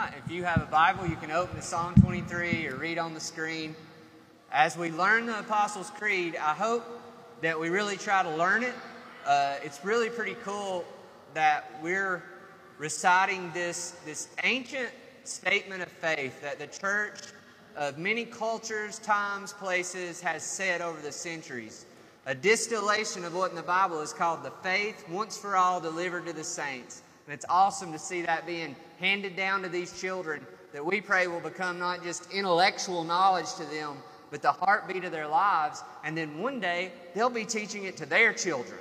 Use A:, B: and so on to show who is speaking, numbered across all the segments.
A: right, if you have a Bible, you can open to Psalm 23 or read on the screen. As we learn the Apostles' Creed, I hope that we really try to learn it. Uh, it's really pretty cool that we're reciting this, this ancient statement of faith that the church of many cultures, times, places has said over the centuries. A distillation of what in the Bible is called the faith once for all delivered to the saints. And it's awesome to see that being handed down to these children that we pray will become not just intellectual knowledge to them, but the heartbeat of their lives. And then one day they'll be teaching it to their children.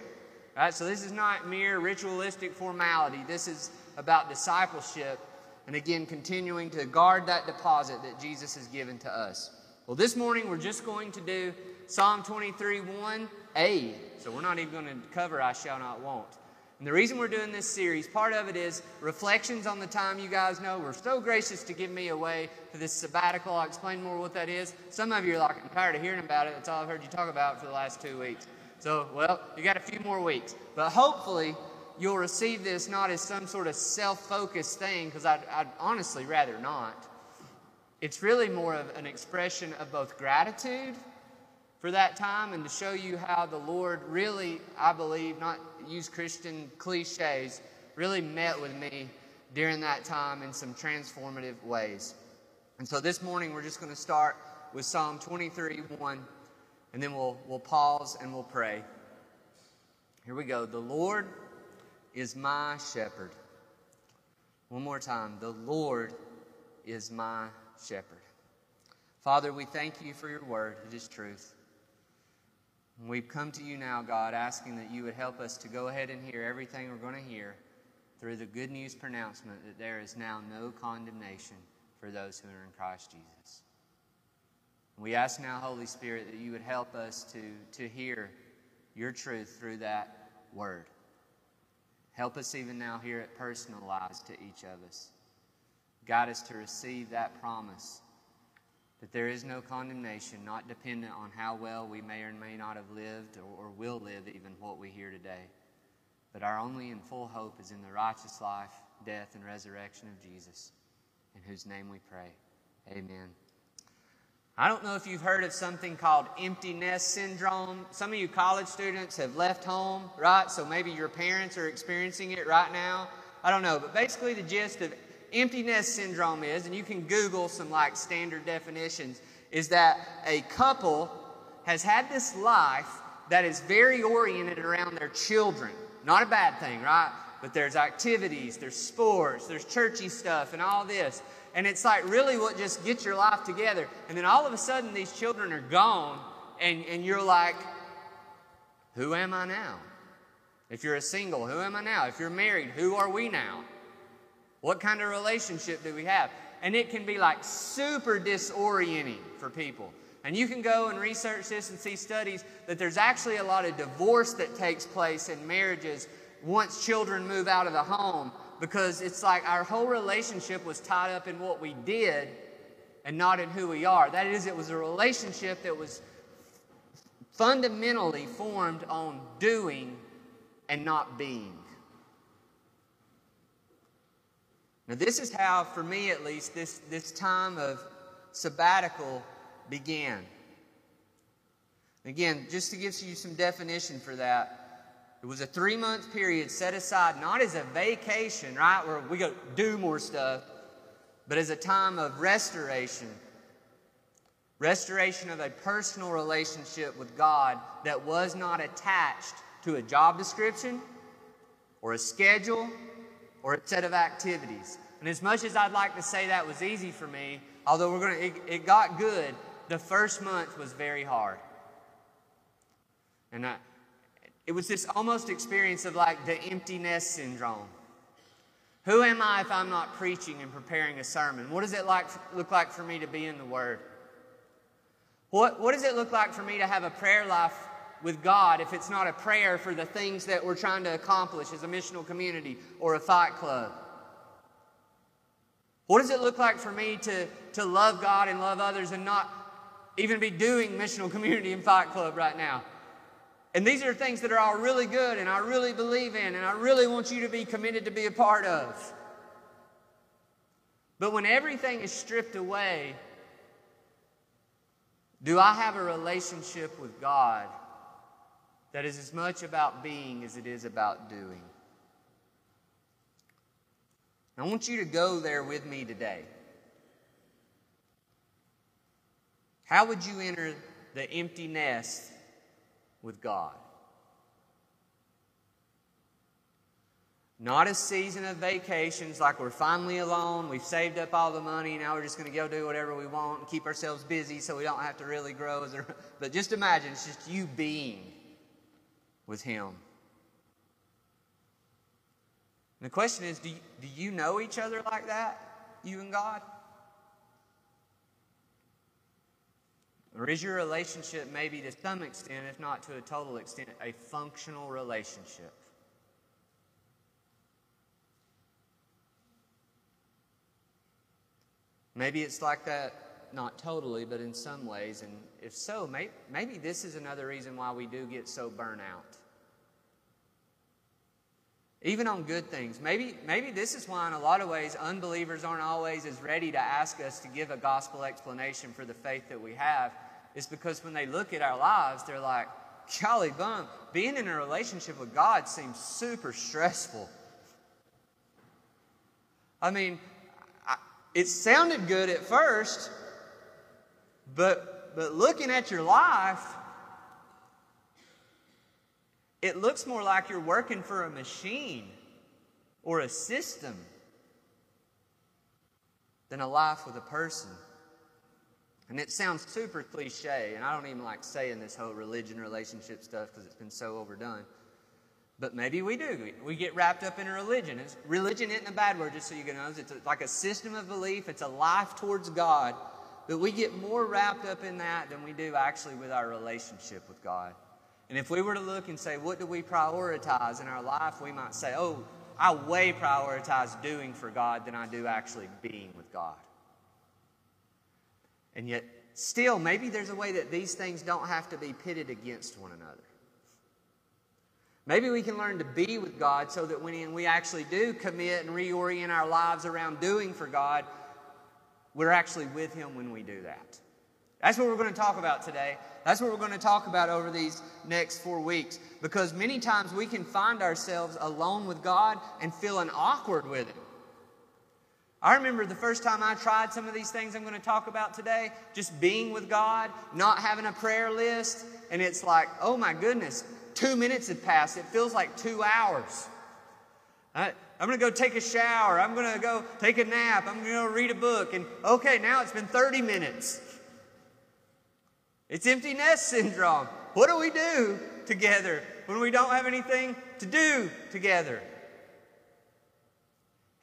A: Right? So this is not mere ritualistic formality. This is about discipleship and again continuing to guard that deposit that Jesus has given to us. Well, this morning we're just going to do Psalm 23 1a. So we're not even going to cover I shall not want. And the reason we're doing this series, part of it is reflections on the time you guys know were so gracious to give me away for this sabbatical. I'll explain more what that is. Some of you are like, I'm tired of hearing about it. That's all I've heard you talk about for the last two weeks. So, well, you got a few more weeks. But hopefully, you'll receive this not as some sort of self focused thing, because I'd, I'd honestly rather not. It's really more of an expression of both gratitude for that time and to show you how the Lord really, I believe, not use Christian cliches, really met with me during that time in some transformative ways. And so this morning we're just going to start with Psalm 23 1, and then we'll, we'll pause and we'll pray. Here we go. The Lord is my shepherd. One more time. The Lord is my shepherd. Father, we thank you for your word. It is truth. We've come to you now, God, asking that you would help us to go ahead and hear everything we're going to hear through the good news pronouncement that there is now no condemnation for those who are in Christ Jesus. We ask now, Holy Spirit, that you would help us to, to hear your truth through that word. Help us even now hear it personalized to each of us. Guide us to receive that promise that there is no condemnation, not dependent on how well we may or may not have lived or, or will live even what we hear today. But our only and full hope is in the righteous life, death, and resurrection of Jesus, in whose name we pray. Amen. I don't know if you've heard of something called empty nest syndrome. Some of you college students have left home, right? So maybe your parents are experiencing it right now. I don't know. But basically, the gist of empty nest syndrome is, and you can Google some like standard definitions, is that a couple has had this life that is very oriented around their children. Not a bad thing, right? But there's activities, there's sports, there's churchy stuff, and all this. And it's like really what just gets your life together. And then all of a sudden, these children are gone, and, and you're like, who am I now? If you're a single, who am I now? If you're married, who are we now? What kind of relationship do we have? And it can be like super disorienting for people. And you can go and research this and see studies that there's actually a lot of divorce that takes place in marriages once children move out of the home because it's like our whole relationship was tied up in what we did and not in who we are. That is, it was a relationship that was fundamentally formed on doing and not being. Now, this is how, for me at least, this, this time of sabbatical began. Again, just to give you some definition for that, it was a three month period set aside not as a vacation, right, where we go do more stuff, but as a time of restoration. Restoration of a personal relationship with God that was not attached to a job description or a schedule or a set of activities. And as much as I'd like to say that was easy for me, although we're going to, it, got good, the first month was very hard. And I, it was this almost experience of like the empty nest syndrome. Who am I if I'm not preaching and preparing a sermon? What does it like, look like for me to be in the Word? What, what does it look like for me to have a prayer life with God if it's not a prayer for the things that we're trying to accomplish as a missional community or a fight club? What does it look like for me to, to love God and love others and not even be doing missional community and fight club right now? And these are things that are all really good and I really believe in and I really want you to be committed to be a part of. But when everything is stripped away, do I have a relationship with God that is as much about being as it is about doing? I want you to go there with me today. How would you enter the empty nest with God? Not a season of vacations like we're finally alone, we've saved up all the money, now we're just going to go do whatever we want and keep ourselves busy so we don't have to really grow. A, but just imagine it's just you being with Him. And the question is do you, do you know each other like that, you and God? Or is your relationship maybe to some extent, if not to a total extent, a functional relationship? Maybe it's like that, not totally, but in some ways. And if so, maybe, maybe this is another reason why we do get so burnt out. Even on good things. Maybe, maybe this is why, in a lot of ways, unbelievers aren't always as ready to ask us to give a gospel explanation for the faith that we have. Is because when they look at our lives, they're like, golly bum, being in a relationship with God seems super stressful. I mean, it sounded good at first, but, but looking at your life, it looks more like you're working for a machine or a system than a life with a person. And it sounds super cliche, and I don't even like saying this whole religion relationship stuff because it's been so overdone. But maybe we do. We get wrapped up in a religion. It's, religion isn't a bad word, just so you can know. It's like a system of belief, it's a life towards God. But we get more wrapped up in that than we do actually with our relationship with God. And if we were to look and say, what do we prioritize in our life, we might say, oh, I way prioritize doing for God than I do actually being with God. And yet, still, maybe there's a way that these things don't have to be pitted against one another. Maybe we can learn to be with God so that when we actually do commit and reorient our lives around doing for God, we're actually with Him when we do that. That's what we're going to talk about today. That's what we're going to talk about over these next four weeks. Because many times we can find ourselves alone with God and feeling awkward with Him. I remember the first time I tried some of these things I'm going to talk about today, just being with God, not having a prayer list, and it's like, oh my goodness, two minutes had passed. It feels like two hours. I, am going to go take a shower. I'm going to go take a nap. I'm going to go read a book. And okay, now it's been 30 minutes. It's empty nest syndrome. What do we do together when we don't have anything to do together?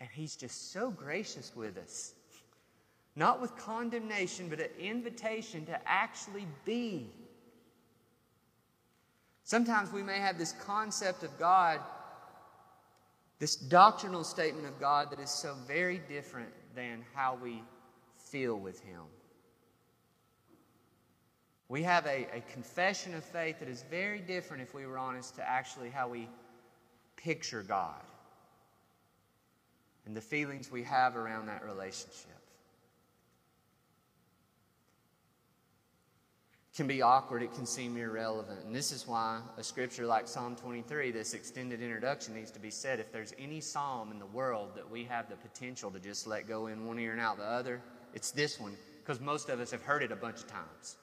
A: And He's just so gracious with us. Not with condemnation, but an invitation to actually be Sometimes we may have this concept of God, this doctrinal statement of God that is so very different than how we feel with Him. We have a, a confession of faith that is very different, if we were honest, to actually how we picture God and the feelings we have around that relationship. Can be awkward, it can seem irrelevant. And this is why a scripture like Psalm 23, this extended introduction, needs to be said. If there's any psalm in the world that we have the potential to just let go in one ear and out the other, it's this one, because most of us have heard it a bunch of times.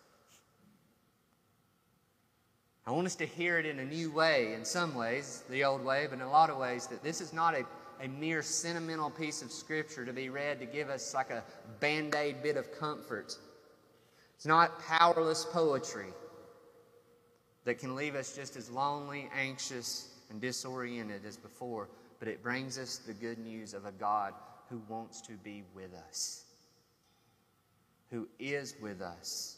A: I want us to hear it in a new way, in some ways, the old way, but in a lot of ways, that this is not a, a mere sentimental piece of scripture to be read to give us like a band aid bit of comfort it's not powerless poetry that can leave us just as lonely, anxious, and disoriented as before, but it brings us the good news of a God who wants to be with us, who is with us.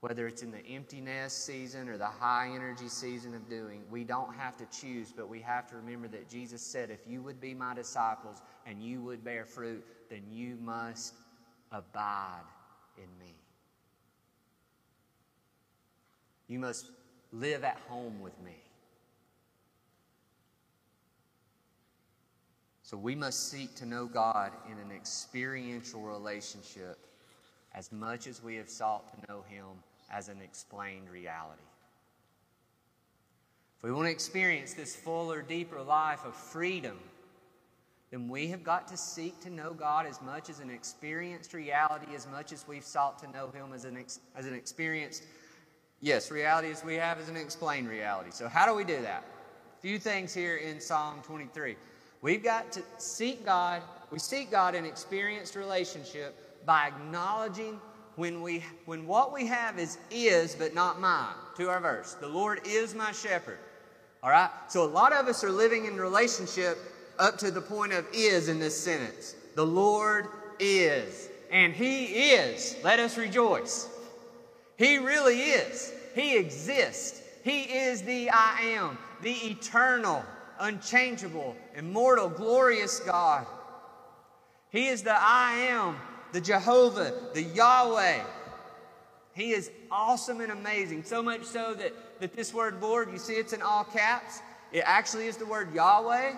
A: Whether it's in the empty nest season or the high energy season of doing, we don't have to choose, but we have to remember that Jesus said, If you would be my disciples and you would bear fruit, then you must abide in me. You must live at home with me. So we must seek to know God in an experiential relationship as much as we have sought to know Him as an explained reality. If we want to experience this fuller, deeper life of freedom, then we have got to seek to know God as much as an experienced reality, as much as we've sought to know Him as an, ex- as an experienced, yes, reality as we have is an explained reality. So, how do we do that? A few things here in Psalm 23. We've got to seek God, we seek God in experienced relationship by acknowledging when we when what we have is is but not mine to our verse the lord is my shepherd all right so a lot of us are living in relationship up to the point of is in this sentence the lord is and he is let us rejoice he really is he exists he is the i am the eternal unchangeable immortal glorious god he is the i am the Jehovah, the Yahweh. He is awesome and amazing. So much so that, that this word Lord, you see it's in all caps. It actually is the word Yahweh.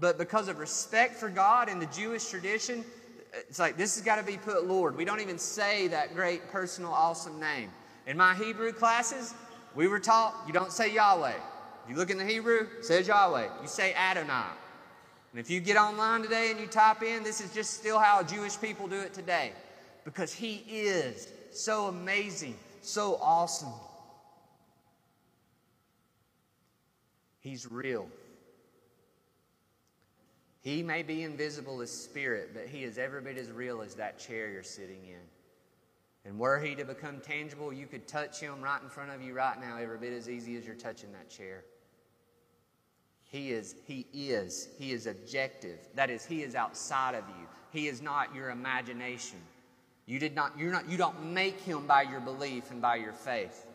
A: But because of respect for God in the Jewish tradition, it's like this has got to be put Lord. We don't even say that great personal, awesome name. In my Hebrew classes, we were taught you don't say Yahweh. You look in the Hebrew, it says Yahweh. You say Adonai. And if you get online today and you type in, this is just still how Jewish people do it today. Because He is so amazing, so awesome. He's real. He may be invisible as spirit, but He is every bit as real as that chair you're sitting in. And were He to become tangible, you could touch Him right in front of you right now, every bit as easy as you're touching that chair. He is, he is, he is objective. That is, he is outside of you. He is not your imagination. You did not, you're not, you don't make him by your belief and by your faith.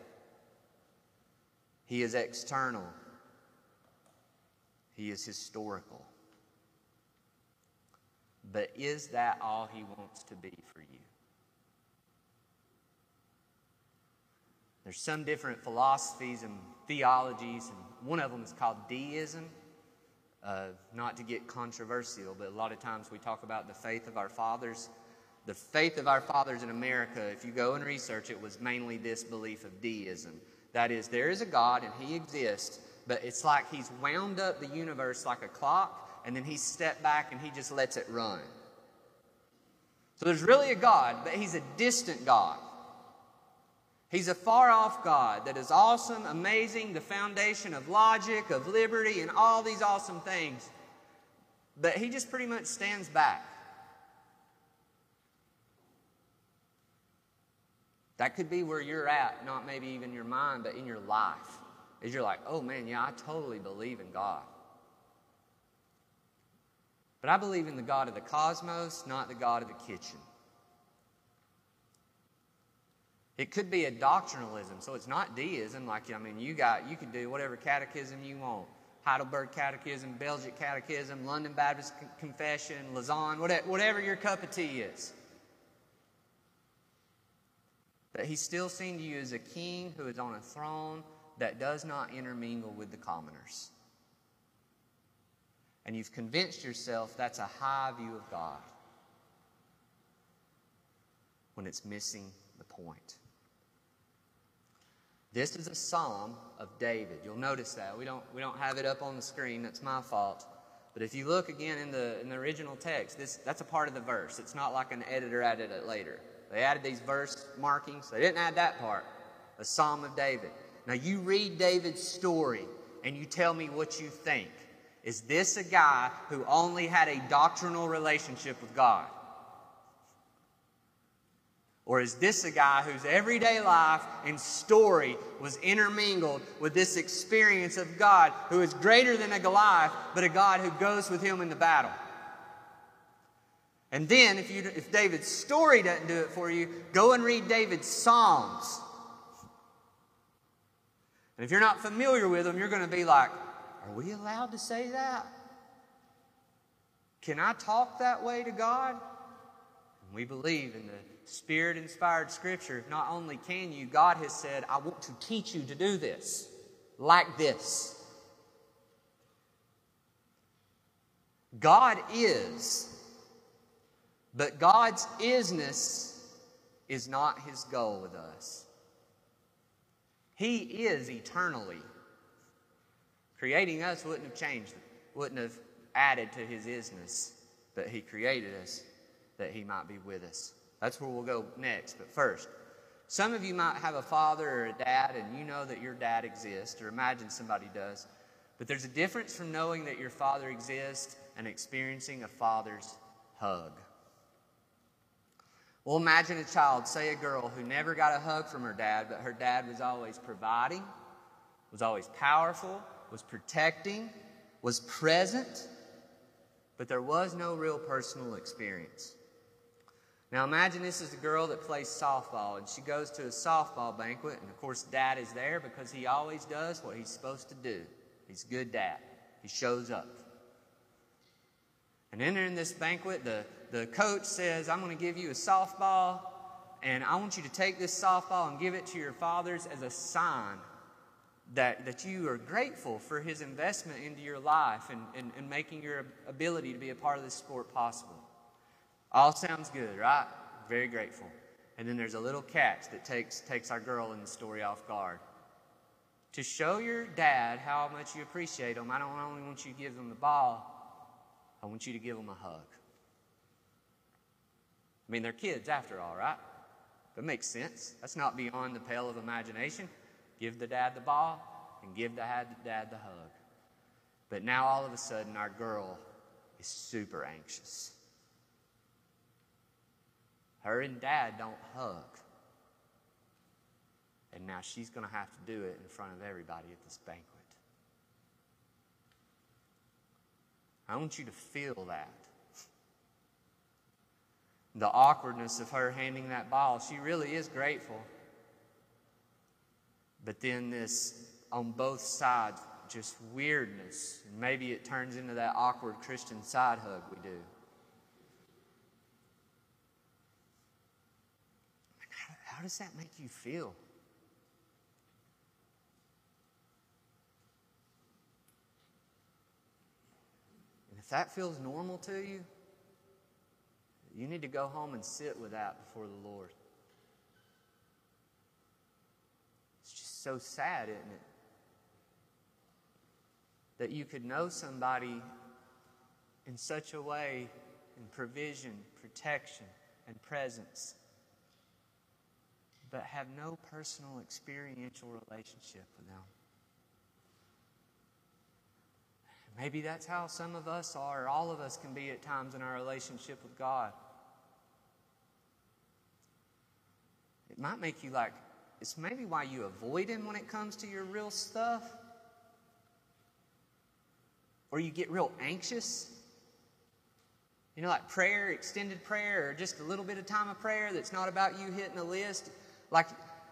A: He is external. He is historical. But is that all he wants to be for you? There's some different philosophies and theologies, and one of them is called deism. Uh, not to get controversial, but a lot of times we talk about the faith of our fathers. The faith of our fathers in America, if you go and research it, was mainly this belief of deism. That is, there is a God and He exists, but it's like He's wound up the universe like a clock, and then He stepped back and He just lets it run. So there's really a God, but He's a distant God. He's a far off God that is awesome, amazing, the foundation of logic, of liberty, and all these awesome things. But he just pretty much stands back. That could be where you're at, not maybe even your mind, but in your life. Is you're like, oh man, yeah, I totally believe in God. But I believe in the God of the cosmos, not the God of the kitchen. It could be a doctrinalism, so it's not deism. Like I mean, you got you can do whatever catechism you want. Heidelberg Catechism, Belgic Catechism, London Baptist Confession, Lausanne, whatever, whatever your cup of tea is. But he's still seen to you as a king who is on a throne that does not intermingle with the commoners. And you've convinced yourself that's a high view of God when it's missing the point. This is a psalm of David. You'll notice that. We don't, we don't have it up on the screen. That's my fault. But if you look again in the, in the original text, this, that's a part of the verse. It's not like an editor added it later. They added these verse markings. They didn't add that part. A psalm of David. Now you read David's story and you tell me what you think. Is this a guy who only had a doctrinal relationship with God? Or is this a guy whose everyday life and story was intermingled with this experience of God who is greater than a Goliath, but a God who goes with him in the battle? And then, if, you, if David's story doesn't do it for you, go and read David's Psalms. And if you're not familiar with them, you're going to be like, Are we allowed to say that? Can I talk that way to God? And we believe in the Spirit inspired scripture, not only can you, God has said, I want to teach you to do this, like this. God is, but God's isness is not his goal with us. He is eternally. Creating us wouldn't have changed, wouldn't have added to his isness, but he created us that he might be with us. That's where we'll go next. But first, some of you might have a father or a dad, and you know that your dad exists, or imagine somebody does. But there's a difference from knowing that your father exists and experiencing a father's hug. Well, imagine a child, say a girl, who never got a hug from her dad, but her dad was always providing, was always powerful, was protecting, was present, but there was no real personal experience. Now imagine this is a girl that plays softball and she goes to a softball banquet and of course dad is there because he always does what he's supposed to do. He's a good dad. He shows up. And entering this banquet, the, the coach says, I'm going to give you a softball, and I want you to take this softball and give it to your fathers as a sign that, that you are grateful for his investment into your life and, and, and making your ability to be a part of this sport possible. All sounds good, right? Very grateful. And then there's a little catch that takes, takes our girl in the story off guard. To show your dad how much you appreciate him, I don't only want you to give him the ball, I want you to give him a hug. I mean, they're kids after all, right? That makes sense. That's not beyond the pale of imagination. Give the dad the ball and give the dad, the hug. But now all of a sudden, our girl is super anxious. Her and dad don't hug. And now she's going to have to do it in front of everybody at this banquet. I want you to feel that. The awkwardness of her handing that ball. She really is grateful. But then this, on both sides, just weirdness. And maybe it turns into that awkward Christian side hug we do. How, how does that make you feel? And if that feels normal to you, you need to go home and sit with that before the Lord. It's just so sad, isn't it? That you could know somebody in such a way in provision, protection, and presence, but have no personal experiential relationship with them. Maybe that's how some of us are, or all of us can be at times in our relationship with God. It might make you like, it's maybe why you avoid Him when it comes to your real stuff. Or you get real anxious. You know, like prayer, extended prayer, or just a little bit of time of prayer that's not about you hitting a list. Like,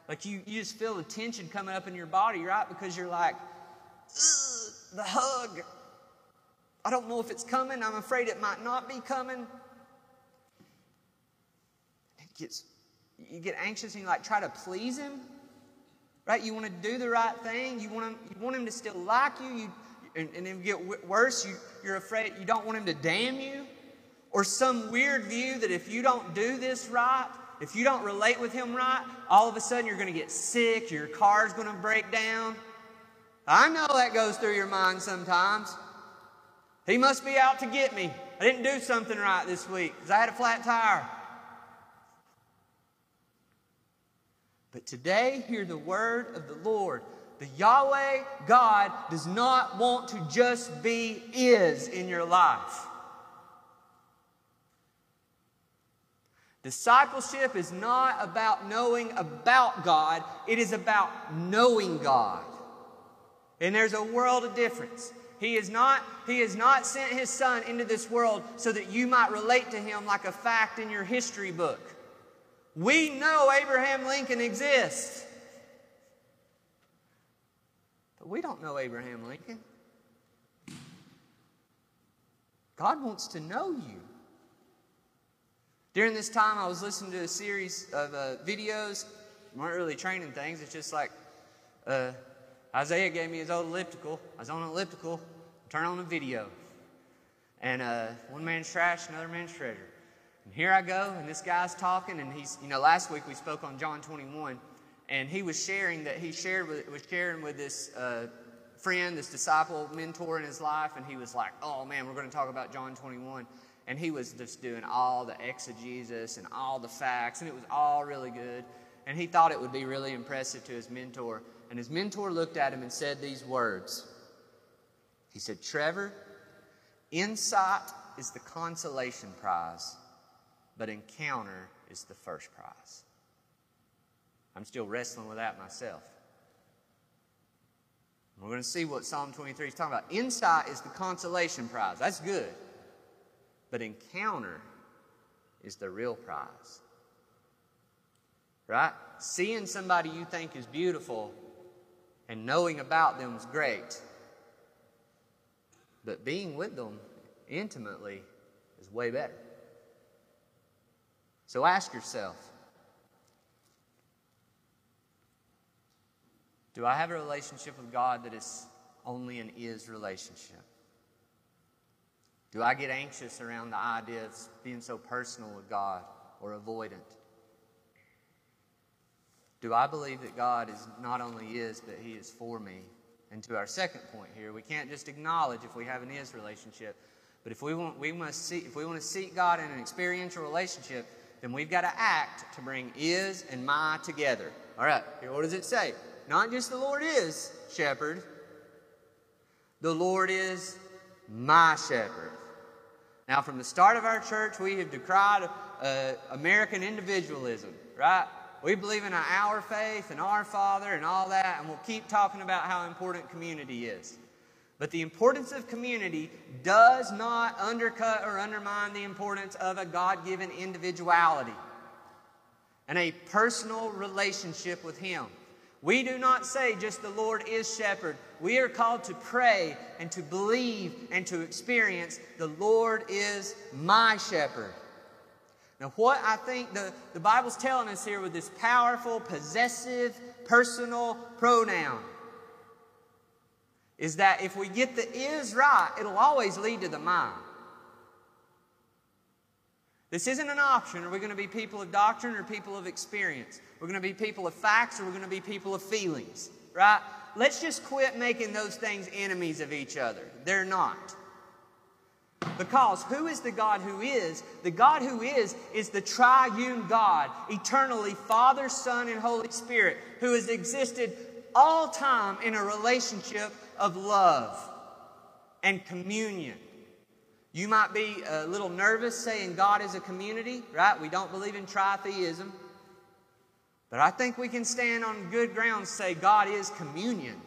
A: like you, you just feel the tension coming up in your body, right? Because you're like, the hug, I don't know if it's coming. I'm afraid it might not be coming. It gets, you get anxious and you like try to please him. Right? You want to do the right thing. You want him, you want him to still like you. you and, and then you get worse. You, you're afraid you don't want him to damn you. Or some weird view that if you don't do this right, if you don't relate with him right, all of a sudden you're going to get sick, your car's going to break down. I know that goes through your mind sometimes. He must be out to get me. I didn't do something right this week because I had a flat tire. But today, hear the word of the Lord. The Yahweh God does not want to just be is in your life. Discipleship is not about knowing about God, it is about knowing God. And there's a world of difference. He is not, he has not sent his son into this world so that you might relate to him like a fact in your history book. We know Abraham Lincoln exists. But we don't know Abraham Lincoln. God wants to know you. During this time, I was listening to a series of uh, videos. We weren't really training things. It's just like uh, Isaiah gave me his old elliptical. I was on an elliptical, turn on a video. And uh, one man's trash, another man's treasure. And here I go, and this guy's talking, and he's, you know, last week we spoke on John 21, and he was sharing that he shared with, was sharing with this uh, friend, this disciple, mentor in his life, and he was like, oh man, we're going to talk about John 21. And he was just doing all the exegesis and all the facts, and it was all really good. And he thought it would be really impressive to his mentor. And his mentor looked at him and said these words He said, Trevor, insight is the consolation prize, but encounter is the first prize. I'm still wrestling with that myself. We're going to see what Psalm 23 is talking about. Insight is the consolation prize. That's good. But encounter is the real prize. Right? Seeing somebody you think is beautiful and knowing about them is great. But being with them intimately is way better. So ask yourself Do I have a relationship with God that is only an is relationship? Do I get anxious around the idea of being so personal with God or avoidant? Do I believe that God is not only is, but He is for me? And to our second point here, we can't just acknowledge if we have an is relationship, but if we want, we must see, if we want to seek God in an experiential relationship, then we've got to act to bring is and my together. All right, here, what does it say? Not just the Lord is shepherd, the Lord is my shepherd. Now, from the start of our church, we have decried uh, American individualism, right? We believe in our faith and our Father and all that, and we'll keep talking about how important community is. But the importance of community does not undercut or undermine the importance of a God given individuality and a personal relationship with Him. We do not say just the Lord is shepherd. We are called to pray and to believe and to experience the Lord is my shepherd. Now, what I think the, the Bible's telling us here with this powerful, possessive, personal pronoun is that if we get the is right, it'll always lead to the my. This isn't an option. Are we going to be people of doctrine or people of experience? We're going to be people of facts or we're going to be people of feelings, right? Let's just quit making those things enemies of each other. They're not. Because who is the God who is? The God who is is the triune God, eternally Father, Son, and Holy Spirit, who has existed all time in a relationship of love and communion. You might be a little nervous saying God is a community, right? We don't believe in tritheism. But I think we can stand on good ground say God is communion.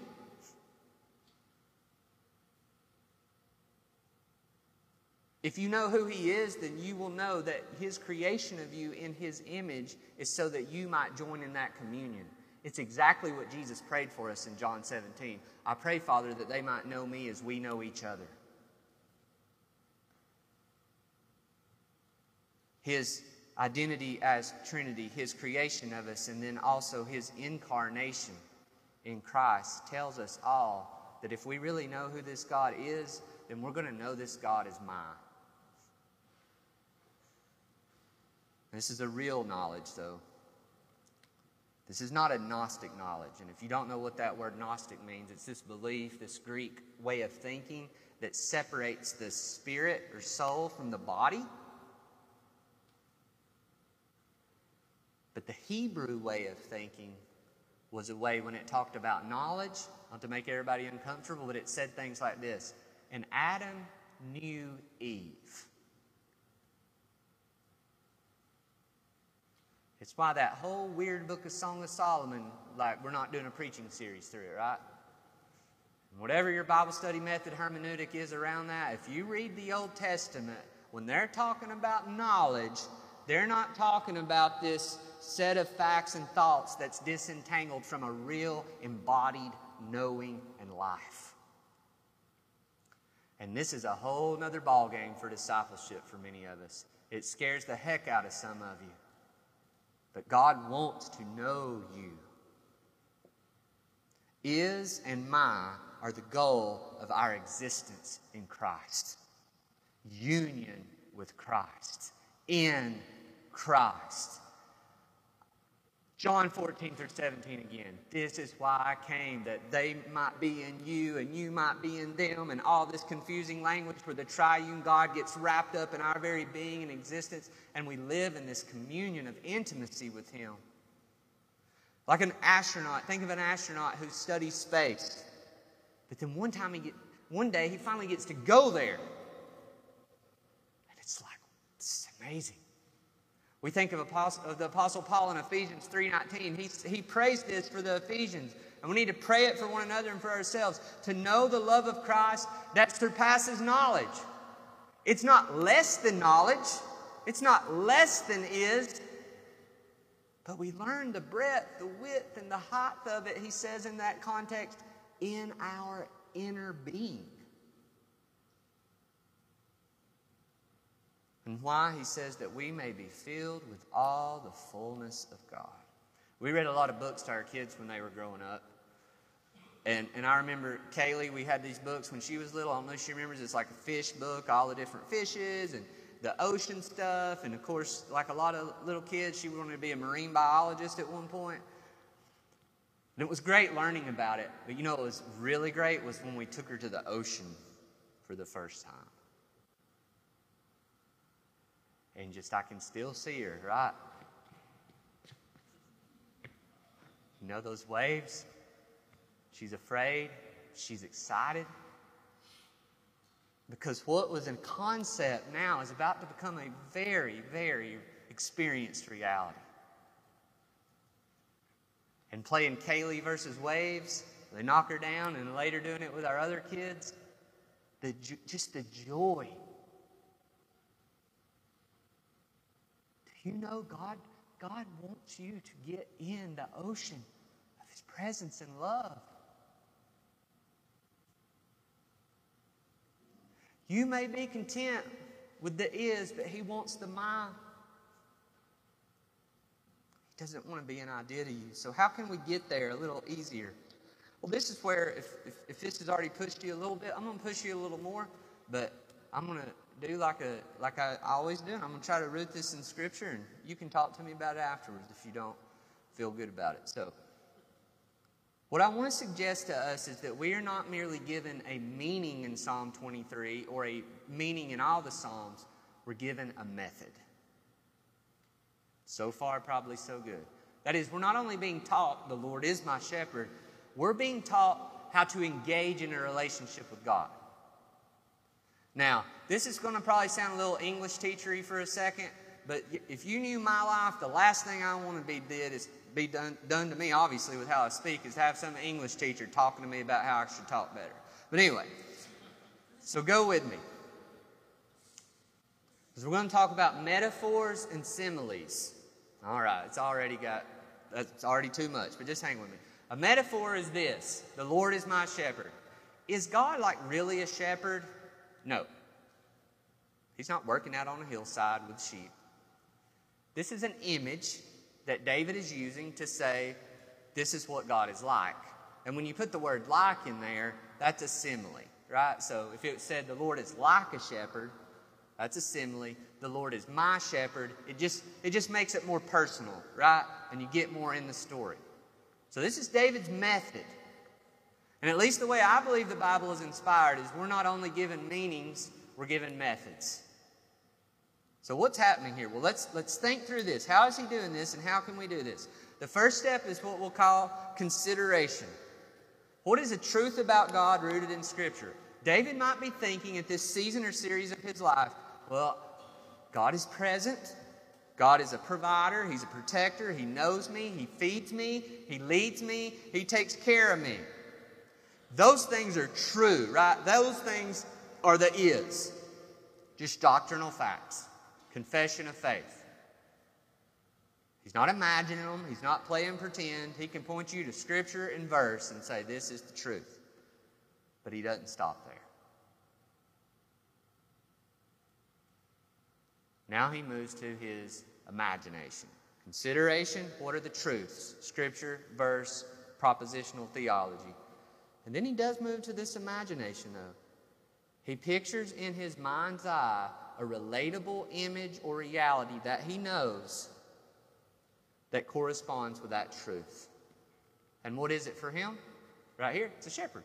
A: If you know who He is, then you will know that His creation of you in His image is so that you might join in that communion. It's exactly what Jesus prayed for us in John 17. I pray, Father, that they might know me as we know each other. his identity as Trinity, his creation of us, and then also his incarnation in Christ tells us all that if we really know who this God is, then we're going to know this God is mine. This is a real knowledge, though. This is not a Gnostic knowledge. And if you don't know what that word Gnostic means, it's this belief, this Greek way of thinking that separates the spirit or soul from the body. But the Hebrew way of thinking was a way when it talked about knowledge, not to make everybody uncomfortable, but it said things like this And Adam knew Eve. It's why that whole weird book of Song of Solomon, like, we're not doing a preaching series through it, right? Whatever your Bible study method hermeneutic is around that, if you read the Old Testament, when they're talking about knowledge, they're not talking about this set of facts and thoughts that's disentangled from a real embodied knowing and life. And this is a whole nother ballgame for discipleship for many of us. It scares the heck out of some of you. But God wants to know you. Is and my are the goal of our existence in Christ. union with Christ, in Christ. John 14 through 17 again. This is why I came, that they might be in you and you might be in them, and all this confusing language where the triune God gets wrapped up in our very being and existence, and we live in this communion of intimacy with Him. Like an astronaut, think of an astronaut who studies space. But then one time he get, one day he finally gets to go there. And it's like, this is amazing. We think of, Apostle, of the Apostle Paul in Ephesians 3.19. He, he prays this for the Ephesians. And we need to pray it for one another and for ourselves. To know the love of Christ that surpasses knowledge. It's not less than knowledge. It's not less than is. But we learn the breadth, the width, and the height of it, he says in that context, in our inner being. And why? He says that we may be filled with all the fullness of God. We read a lot of books to our kids when they were growing up. And, and I remember Kaylee, we had these books when she was little. I don't know if she remembers. It's like a fish book, all the different fishes and the ocean stuff. And of course, like a lot of little kids, she wanted to be a marine biologist at one point. And it was great learning about it. But you know what was really great was when we took her to the ocean for the first time. And just I can still see her, right? You know those waves? She's afraid, she's excited. Because what was in concept now is about to become a very, very experienced reality. And playing Kaylee versus Waves, they knock her down, and later doing it with our other kids, the, just the joy You know God, God wants you to get in the ocean of His presence and love. You may be content with the is, but He wants the my. He doesn't want to be an idea to you. So, how can we get there a little easier? Well, this is where, if, if, if this has already pushed you a little bit, I'm going to push you a little more, but I'm going to do like a like I always do. And I'm going to try to root this in Scripture, and you can talk to me about it afterwards if you don't feel good about it. So, what I want to suggest to us is that we are not merely given a meaning in Psalm 23 or a meaning in all the Psalms. We're given a method. So far, probably so good. That is, we're not only being taught the Lord is my shepherd, we're being taught how to engage in a relationship with God. Now, this is going to probably sound a little English teachery for a second, but if you knew my life, the last thing I want to be did is be done, done to me, obviously, with how I speak, is have some English teacher talking to me about how I should talk better. But anyway, so go with me. Because we're going to talk about metaphors and similes. All right, it's already got, that's already too much, but just hang with me. A metaphor is this the Lord is my shepherd. Is God like really a shepherd? No. He's not working out on a hillside with sheep. This is an image that David is using to say, this is what God is like. And when you put the word like in there, that's a simile, right? So if it said the Lord is like a shepherd, that's a simile. The Lord is my shepherd. It just, it just makes it more personal, right? And you get more in the story. So this is David's method and at least the way I believe the Bible is inspired is we're not only given meanings, we're given methods. So what's happening here? Well, let's let's think through this. How is he doing this and how can we do this? The first step is what we'll call consideration. What is the truth about God rooted in scripture? David might be thinking at this season or series of his life, well, God is present. God is a provider, He's a protector, He knows me, He feeds me, He leads me, He takes care of me. Those things are true, right? Those things are the is. Just doctrinal facts. Confession of faith. He's not imagining them. He's not playing pretend. He can point you to scripture and verse and say, this is the truth. But he doesn't stop there. Now he moves to his imagination. Consideration what are the truths? Scripture, verse, propositional theology. And then he does move to this imagination, though. He pictures in his mind's eye a relatable image or reality that he knows that corresponds with that truth. And what is it for him? Right here, it's a shepherd.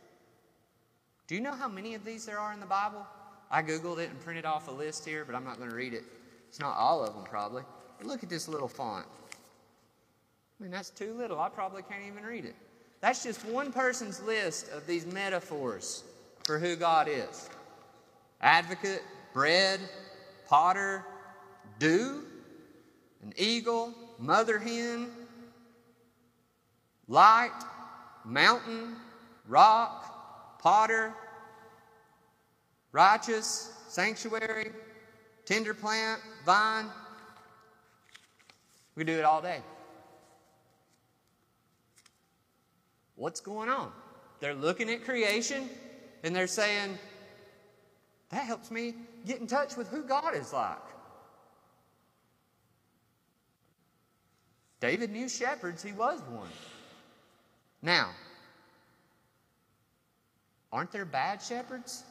A: Do you know how many of these there are in the Bible? I Googled it and printed off a list here, but I'm not going to read it. It's not all of them, probably. But look at this little font. I mean, that's too little. I probably can't even read it. That's just one person's list of these metaphors for who God is advocate, bread, potter, dew, an eagle, mother hen, light, mountain, rock, potter, righteous, sanctuary, tender plant, vine. We do it all day. What's going on? They're looking at creation and they're saying, that helps me get in touch with who God is like. David knew shepherds, he was one. Now, aren't there bad shepherds?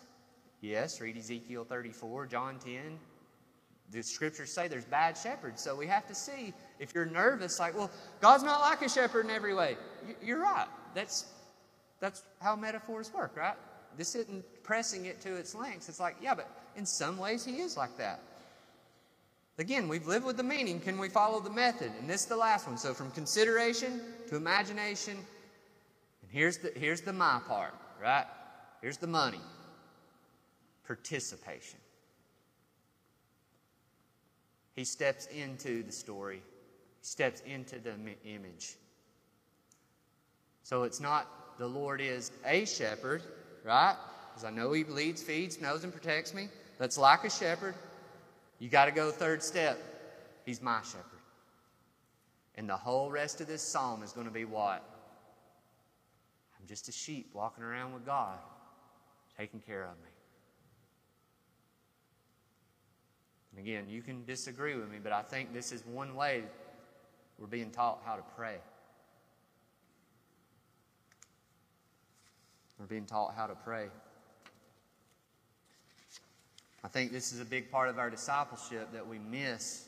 A: Yes, read Ezekiel 34, John 10. The scriptures say there's bad shepherds, so we have to see if you're nervous, like, well, God's not like a shepherd in every way. You're right. That's, that's how metaphors work, right? This isn't pressing it to its lengths. It's like, yeah, but in some ways he is like that. Again, we've lived with the meaning. Can we follow the method? And this is the last one. So from consideration to imagination, and here's the here's the my part, right? Here's the money. Participation. He steps into the story. He steps into the image. So it's not the Lord is a shepherd, right? Because I know He leads, feeds, knows, and protects me. That's like a shepherd. You got to go third step. He's my shepherd. And the whole rest of this psalm is going to be what? I'm just a sheep walking around with God, taking care of me. And again, you can disagree with me, but I think this is one way we're being taught how to pray. We're being taught how to pray. I think this is a big part of our discipleship that we miss.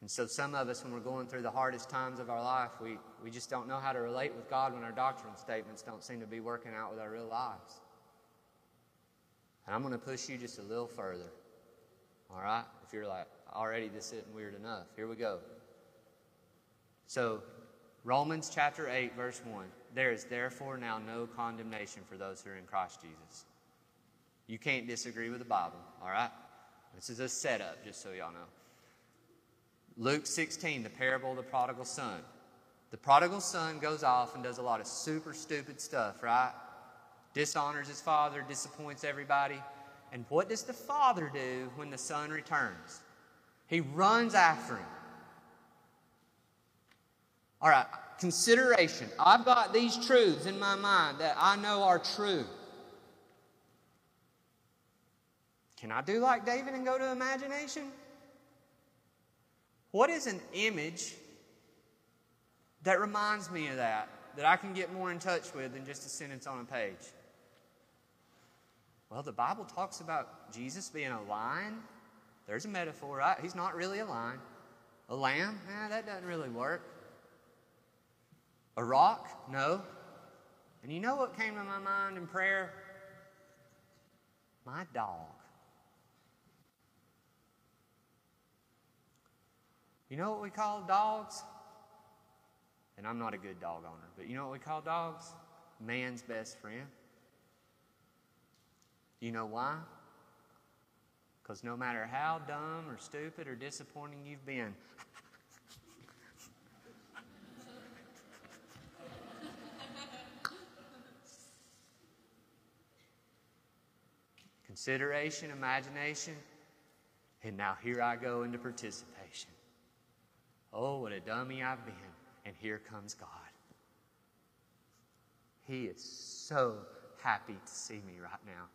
A: And so, some of us, when we're going through the hardest times of our life, we, we just don't know how to relate with God when our doctrinal statements don't seem to be working out with our real lives. And I'm going to push you just a little further. All right? If you're like, already this isn't weird enough. Here we go. So, Romans chapter 8, verse 1. There is therefore now no condemnation for those who are in Christ Jesus. You can't disagree with the Bible, all right? This is a setup, just so y'all know. Luke 16, the parable of the prodigal son. The prodigal son goes off and does a lot of super stupid stuff, right? Dishonors his father, disappoints everybody. And what does the father do when the son returns? He runs after him. All right, consideration. I've got these truths in my mind that I know are true. Can I do like David and go to imagination? What is an image that reminds me of that, that I can get more in touch with than just a sentence on a page? Well, the Bible talks about Jesus being a lion. There's a metaphor, right? He's not really a lion. A lamb? Eh, that doesn't really work. A rock? No. And you know what came to my mind in prayer? My dog. You know what we call dogs? And I'm not a good dog owner, but you know what we call dogs? Man's best friend. You know why? Because no matter how dumb or stupid or disappointing you've been, consideration, imagination, and now here I go into participation. Oh, what a dummy I've been. And here comes God. He is so happy to see me right now.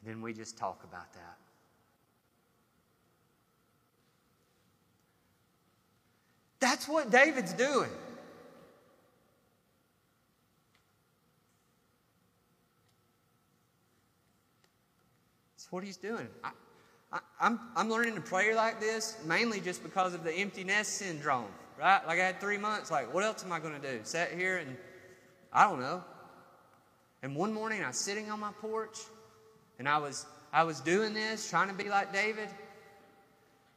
A: And then we just talk about that. That's what David's doing. That's what he's doing. I, I, I'm, I'm learning to pray like this mainly just because of the empty nest syndrome, right? Like I had three months, like, what else am I going to do? Sit here and I don't know. And one morning I was sitting on my porch and I was, I was doing this, trying to be like David.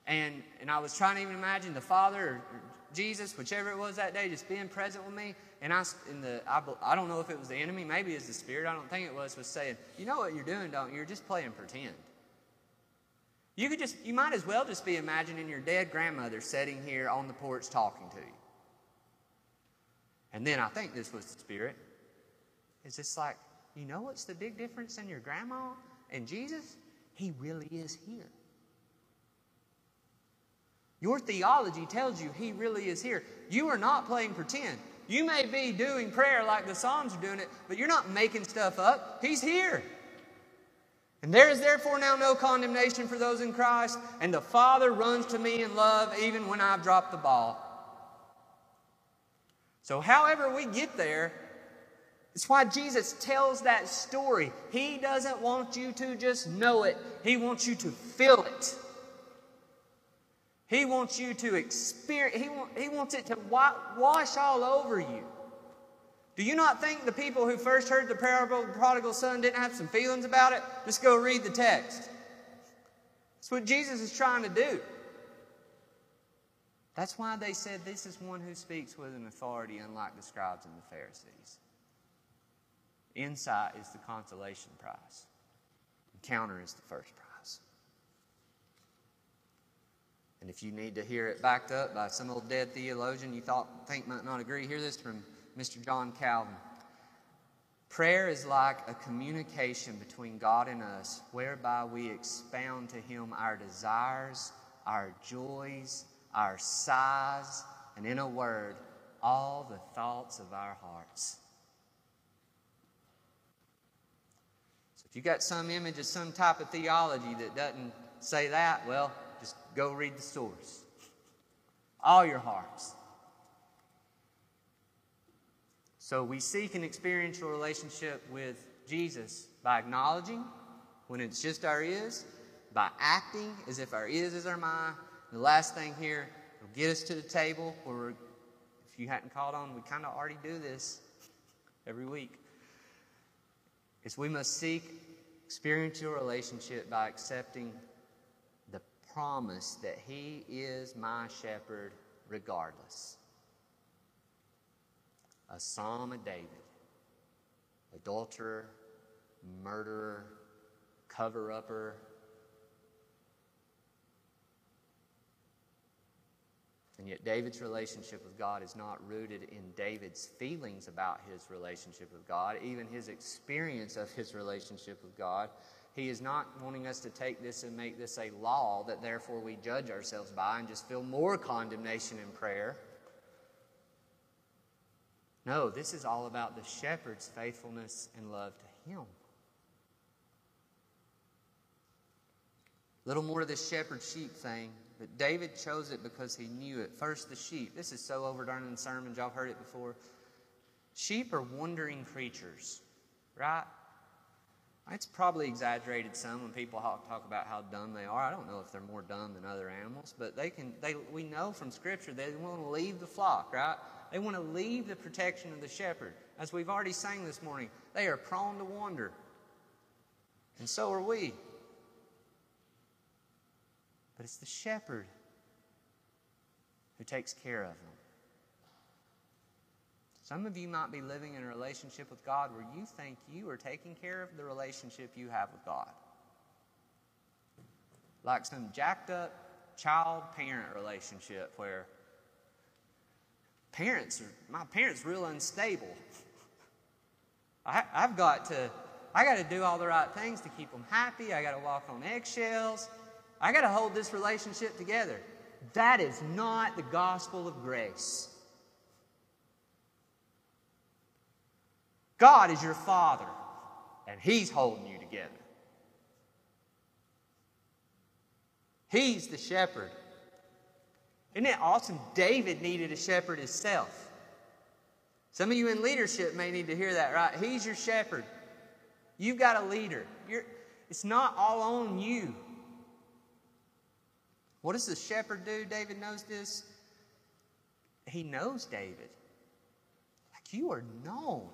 A: And, and I was trying to even imagine the Father or, or Jesus, whichever it was that day, just being present with me. And I, in the, I, I don't know if it was the enemy, maybe it's the Spirit, I don't think it was, was saying, You know what you're doing, don't you? You're just playing pretend. You could just, you might as well just be imagining your dead grandmother sitting here on the porch talking to you. And then I think this was the Spirit. It's just like, you know what's the big difference in your grandma and Jesus? He really is here. Your theology tells you he really is here. You are not playing pretend. You may be doing prayer like the Psalms are doing it, but you're not making stuff up. He's here. And there is therefore now no condemnation for those in Christ, and the Father runs to me in love even when I've dropped the ball. So, however we get there, it's why Jesus tells that story. He doesn't want you to just know it, He wants you to feel it. He wants you to experience, He, he wants it to wash all over you. Do you not think the people who first heard the parable of the prodigal son didn't have some feelings about it? Just go read the text. That's what Jesus is trying to do. That's why they said this is one who speaks with an authority unlike the scribes and the Pharisees. Insight is the consolation prize. Encounter is the first prize. And if you need to hear it backed up by some old dead theologian you thought think might not agree, hear this from Mr. John Calvin. Prayer is like a communication between God and us, whereby we expound to Him our desires, our joys, our sighs, and in a word, all the thoughts of our hearts. So if you got some image of some type of theology that doesn't say that, well, just go read the source. All your hearts. So we seek an experiential relationship with Jesus by acknowledging when it's just our is, by acting as if our is is our mind. the last thing here will get us to the table where if you hadn't caught on, we kind of already do this every week. Is we must seek experiential relationship by accepting promise that He is my shepherd regardless a psalm of David adulterer, murderer, cover upper. And yet, David's relationship with God is not rooted in David's feelings about his relationship with God, even his experience of his relationship with God. He is not wanting us to take this and make this a law that therefore we judge ourselves by and just feel more condemnation in prayer. No, this is all about the shepherd's faithfulness and love to him. Little more of this shepherd sheep thing, but David chose it because he knew it. First, the sheep. This is so overdone in sermons, y'all heard it before. Sheep are wandering creatures, right? It's probably exaggerated some when people talk about how dumb they are. I don't know if they're more dumb than other animals, but they can. They we know from Scripture they want to leave the flock, right? They want to leave the protection of the shepherd. As we've already sang this morning, they are prone to wander. And so are we. But it's the shepherd who takes care of them. Some of you might be living in a relationship with God where you think you are taking care of the relationship you have with God. Like some jacked up child parent relationship where parents are, my parents real unstable. I, I've got to, I got to do all the right things to keep them happy. I got to walk on eggshells. I got to hold this relationship together. That is not the gospel of grace. God is your father, and He's holding you together. He's the shepherd. Isn't it awesome? David needed a shepherd himself. Some of you in leadership may need to hear that, right? He's your shepherd. You've got a leader. You're, It's not all on you. What does the shepherd do? David knows this. He knows David. Like you are known.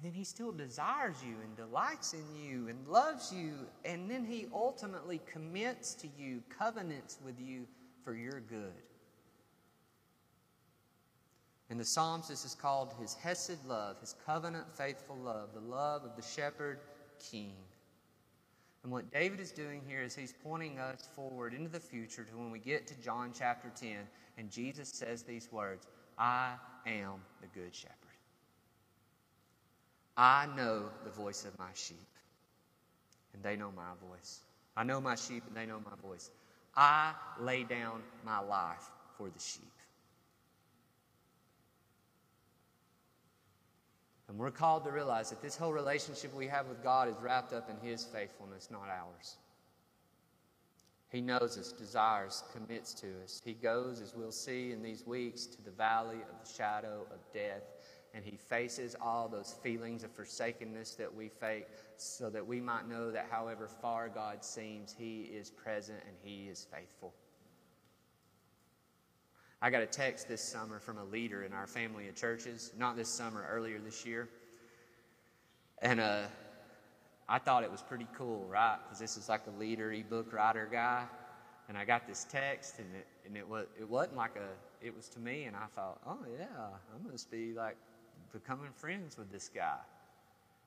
A: And then he still desires you and delights in you and loves you. And then he ultimately commits to you, covenants with you for your good. In the Psalms, this is called his Hesed love, his covenant faithful love, the love of the shepherd king. And what David is doing here is he's pointing us forward into the future to when we get to John chapter 10 and Jesus says these words I am the good shepherd. I know the voice of my sheep, and they know my voice. I know my sheep, and they know my voice. I lay down my life for the sheep. And we're called to realize that this whole relationship we have with God is wrapped up in His faithfulness, not ours. He knows us, desires, commits to us. He goes, as we'll see in these weeks, to the valley of the shadow of death, and He faces all those feelings of forsakenness that we face so that we might know that however far God seems, He is present and He is faithful. I got a text this summer from a leader in our family of churches, not this summer, earlier this year. And uh, I thought it was pretty cool, right? Because this is like a leader, ebook writer guy. And I got this text, and it, and it, was, it wasn't like a, it was to me, and I thought, oh, yeah, I must be like becoming friends with this guy.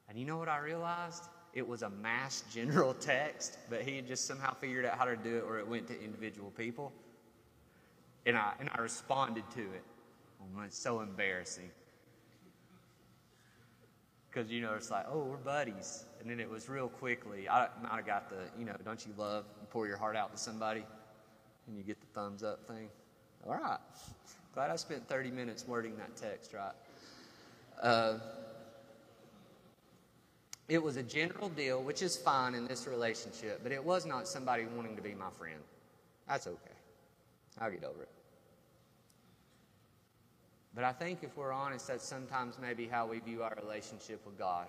A: And you know what I realized? It was a mass general text, but he had just somehow figured out how to do it where it went to individual people. And I, and I responded to it. Oh, it's so embarrassing. Because, you know, it's like, oh, we're buddies. And then it was real quickly. I might have got the, you know, don't you love pour your heart out to somebody and you get the thumbs up thing? All right. Glad I spent 30 minutes wording that text, right? Uh, it was a general deal, which is fine in this relationship, but it was not somebody wanting to be my friend. That's okay. I'll get over it. But I think if we're honest, that's sometimes maybe how we view our relationship with God.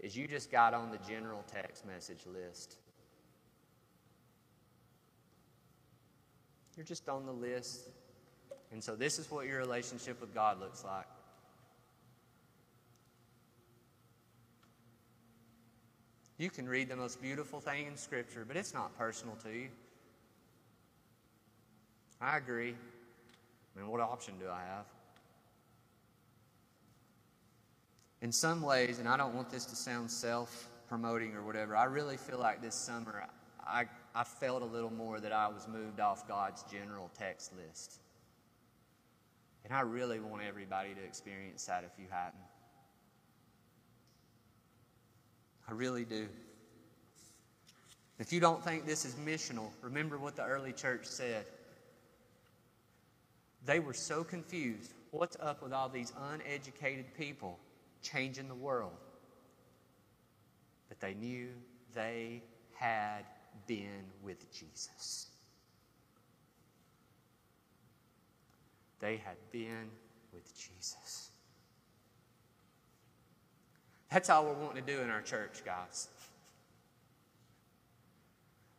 A: Is you just got on the general text message list. You're just on the list. And so this is what your relationship with God looks like. You can read the most beautiful thing in Scripture, but it's not personal to you. I agree. I mean, what option do I have? In some ways, and I don't want this to sound self promoting or whatever, I really feel like this summer I, I felt a little more that I was moved off God's general text list. And I really want everybody to experience that if you hadn't. I really do. If you don't think this is missional, remember what the early church said. They were so confused. What's up with all these uneducated people changing the world? But they knew they had been with Jesus. They had been with Jesus. That's all we're wanting to do in our church, guys.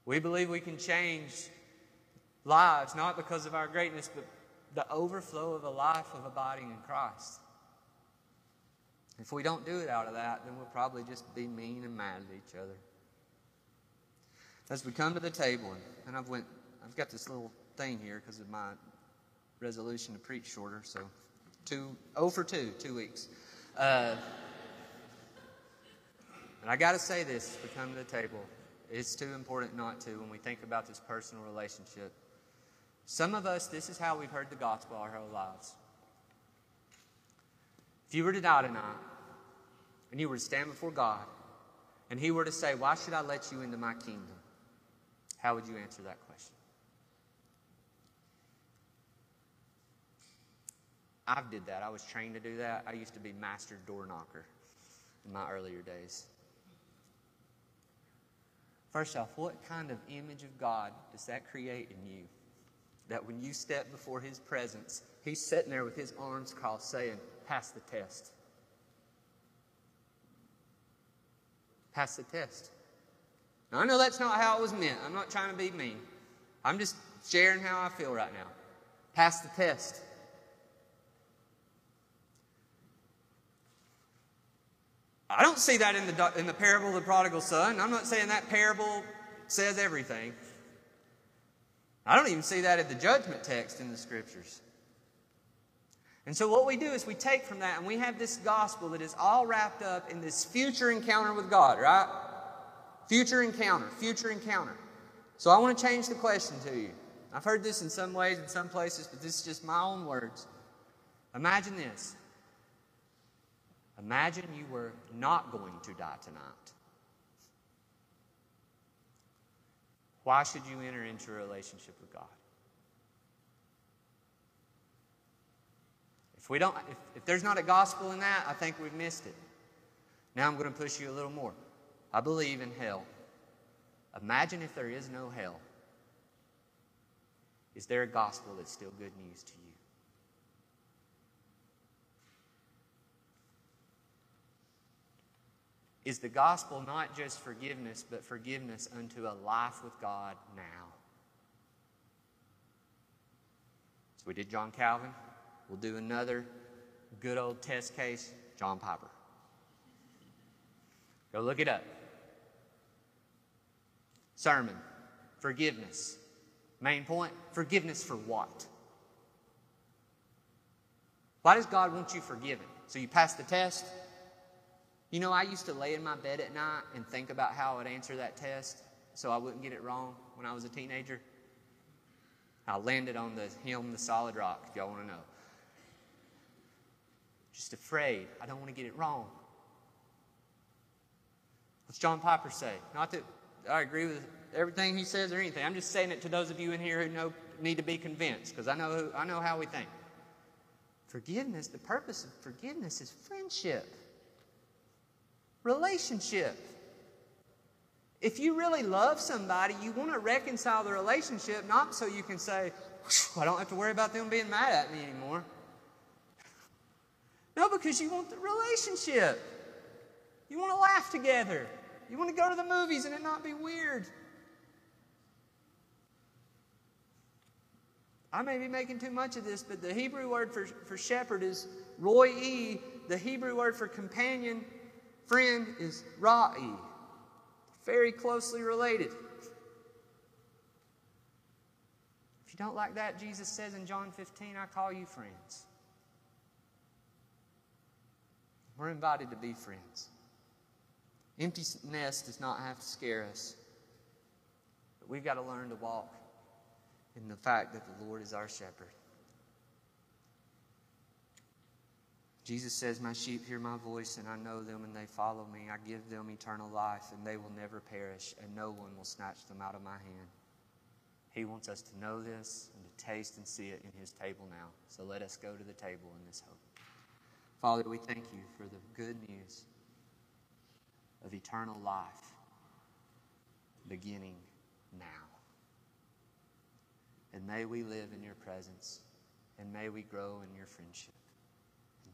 A: We believe we can change lives, not because of our greatness, but the overflow of a life of abiding in Christ. If we don't do it out of that, then we'll probably just be mean and mad at each other. As we come to the table, and I've went, I've got this little thing here because of my resolution to preach shorter. So, two, oh for two, two weeks. Uh, and I got to say this: we come to the table, it's too important not to when we think about this personal relationship. Some of us, this is how we've heard the gospel our whole lives. If you were to die tonight, and you were to stand before God, and He were to say, Why should I let you into my kingdom? How would you answer that question? I did that. I was trained to do that. I used to be master door knocker in my earlier days. First off, what kind of image of God does that create in you? that when you step before his presence, he's sitting there with his arms crossed saying, Pass the test. Pass the test. Now, I know that's not how it was meant. I'm not trying to be mean. I'm just sharing how I feel right now. Pass the test. I don't see that in the, in the parable of the prodigal son. I'm not saying that parable says everything. I don't even see that in the judgment text in the scriptures. And so, what we do is we take from that and we have this gospel that is all wrapped up in this future encounter with God, right? Future encounter, future encounter. So, I want to change the question to you. I've heard this in some ways, in some places, but this is just my own words. Imagine this. Imagine you were not going to die tonight. Why should you enter into a relationship with God? If we don't if, if there's not a gospel in that, I think we've missed it. Now I'm going to push you a little more. I believe in hell. Imagine if there is no hell. Is there a gospel that's still good news to you? Is the gospel not just forgiveness, but forgiveness unto a life with God now? So we did John Calvin. We'll do another good old test case, John Piper. Go look it up. Sermon, forgiveness. Main point forgiveness for what? Why does God want you forgiven? So you pass the test? You know, I used to lay in my bed at night and think about how I would answer that test so I wouldn't get it wrong when I was a teenager. I landed on the hymn, The Solid Rock, if y'all want to know. Just afraid. I don't want to get it wrong. What's John Piper say? Not that I agree with everything he says or anything. I'm just saying it to those of you in here who know, need to be convinced because I know, I know how we think. Forgiveness, the purpose of forgiveness is friendship, relationship. If you really love somebody, you want to reconcile the relationship, not so you can say, I don't have to worry about them being mad at me anymore. No, because you want the relationship. You want to laugh together. You want to go to the movies and it not be weird. I may be making too much of this, but the Hebrew word for, for shepherd is roi. E, the Hebrew word for companion, friend, is ra'i. Very closely related. If you don't like that, Jesus says in John 15, I call you friends. We're invited to be friends. Empty nest does not have to scare us, but we've got to learn to walk in the fact that the Lord is our shepherd. Jesus says, My sheep hear my voice, and I know them, and they follow me. I give them eternal life, and they will never perish, and no one will snatch them out of my hand. He wants us to know this and to taste and see it in His table now. So let us go to the table in this hope. Father, we thank you for the good news of eternal life beginning now. And may we live in your presence, and may we grow in your friendship.